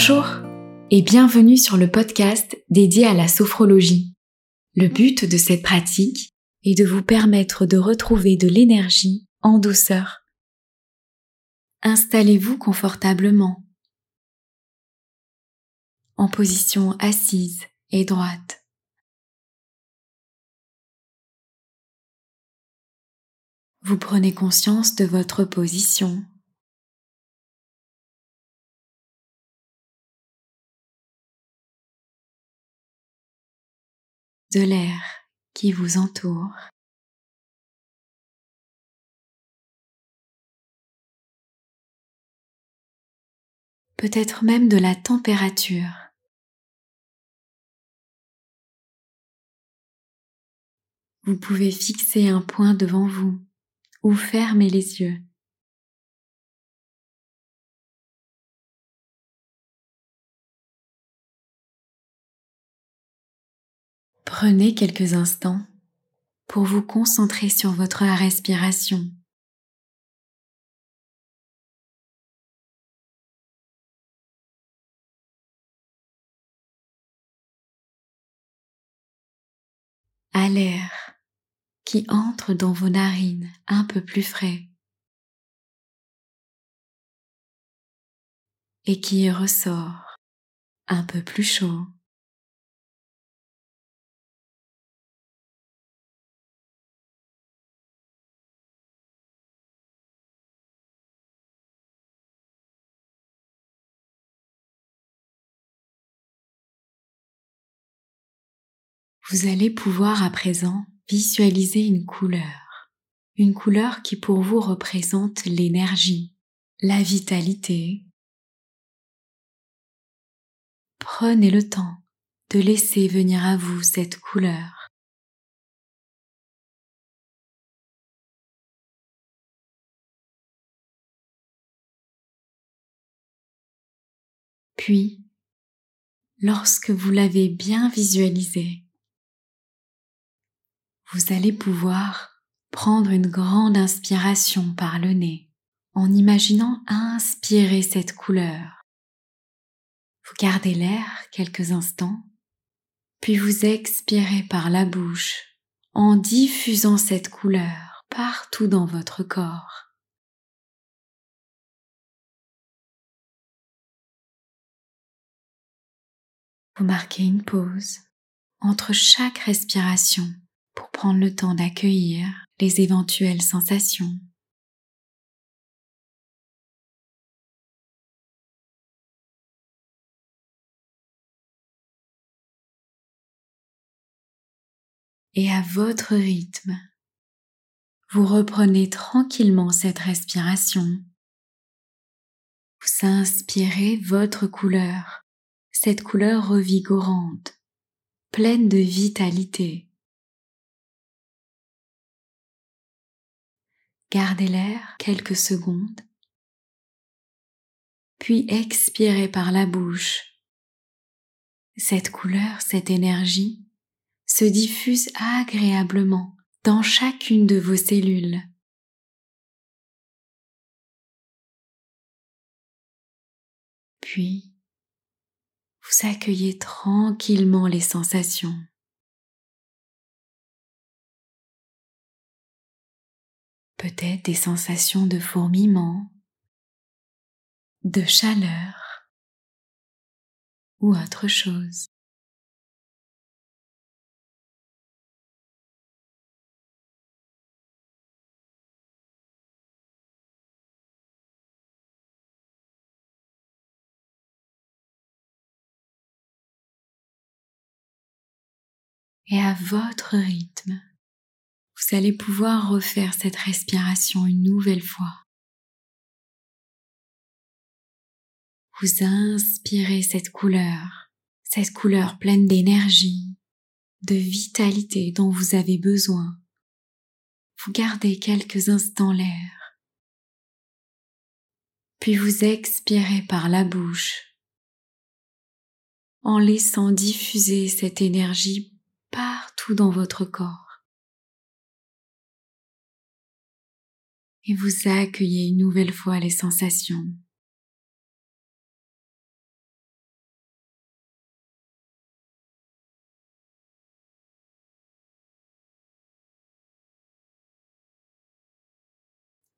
Bonjour et bienvenue sur le podcast dédié à la sophrologie. Le but de cette pratique est de vous permettre de retrouver de l'énergie en douceur. Installez-vous confortablement en position assise et droite. Vous prenez conscience de votre position de l'air qui vous entoure. Peut-être même de la température. Vous pouvez fixer un point devant vous ou fermer les yeux. Prenez quelques instants pour vous concentrer sur votre respiration. à l'air qui entre dans vos narines un peu plus frais et qui ressort un peu plus chaud. Vous allez pouvoir à présent visualiser une couleur, une couleur qui pour vous représente l'énergie, la vitalité. Prenez le temps de laisser venir à vous cette couleur. Puis, lorsque vous l'avez bien visualisée, vous allez pouvoir prendre une grande inspiration par le nez en imaginant inspirer cette couleur. Vous gardez l'air quelques instants, puis vous expirez par la bouche en diffusant cette couleur partout dans votre corps. Vous marquez une pause entre chaque respiration pour prendre le temps d'accueillir les éventuelles sensations. Et à votre rythme, vous reprenez tranquillement cette respiration. Vous inspirez votre couleur, cette couleur revigorante, pleine de vitalité. Gardez l'air quelques secondes, puis expirez par la bouche. Cette couleur, cette énergie se diffuse agréablement dans chacune de vos cellules. Puis, vous accueillez tranquillement les sensations. Peut-être des sensations de fourmillement, de chaleur ou autre chose. Et à votre rythme, vous allez pouvoir refaire cette respiration une nouvelle fois. Vous inspirez cette couleur, cette couleur pleine d'énergie, de vitalité dont vous avez besoin. Vous gardez quelques instants l'air. Puis vous expirez par la bouche en laissant diffuser cette énergie partout dans votre corps. et vous accueillez une nouvelle fois les sensations.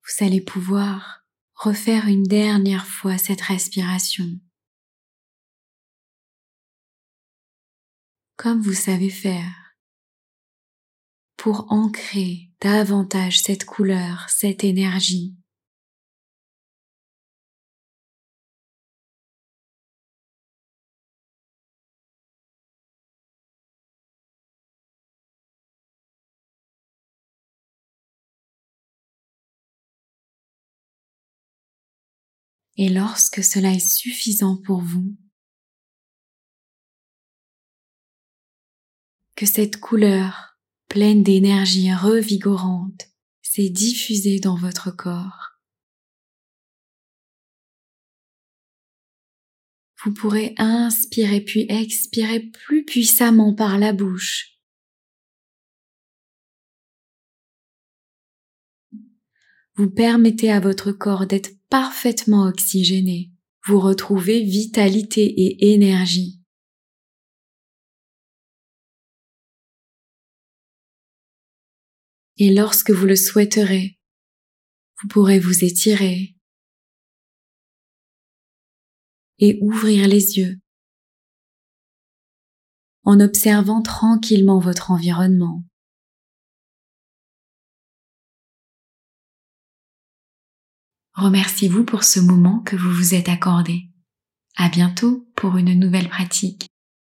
Vous allez pouvoir refaire une dernière fois cette respiration. Comme vous savez faire pour ancrer davantage cette couleur, cette énergie. Et lorsque cela est suffisant pour vous, que cette couleur pleine d'énergie revigorante s'est diffusée dans votre corps, vous pourrez inspirer puis expirer plus puissamment par la bouche. Vous permettez à votre corps d'être parfaitement oxygéné, vous retrouvez vitalité et énergie. Et lorsque vous le souhaiterez, vous pourrez vous étirer et ouvrir les yeux en observant tranquillement votre environnement. Remerciez-vous pour ce moment que vous vous êtes accordé. À bientôt pour une nouvelle pratique.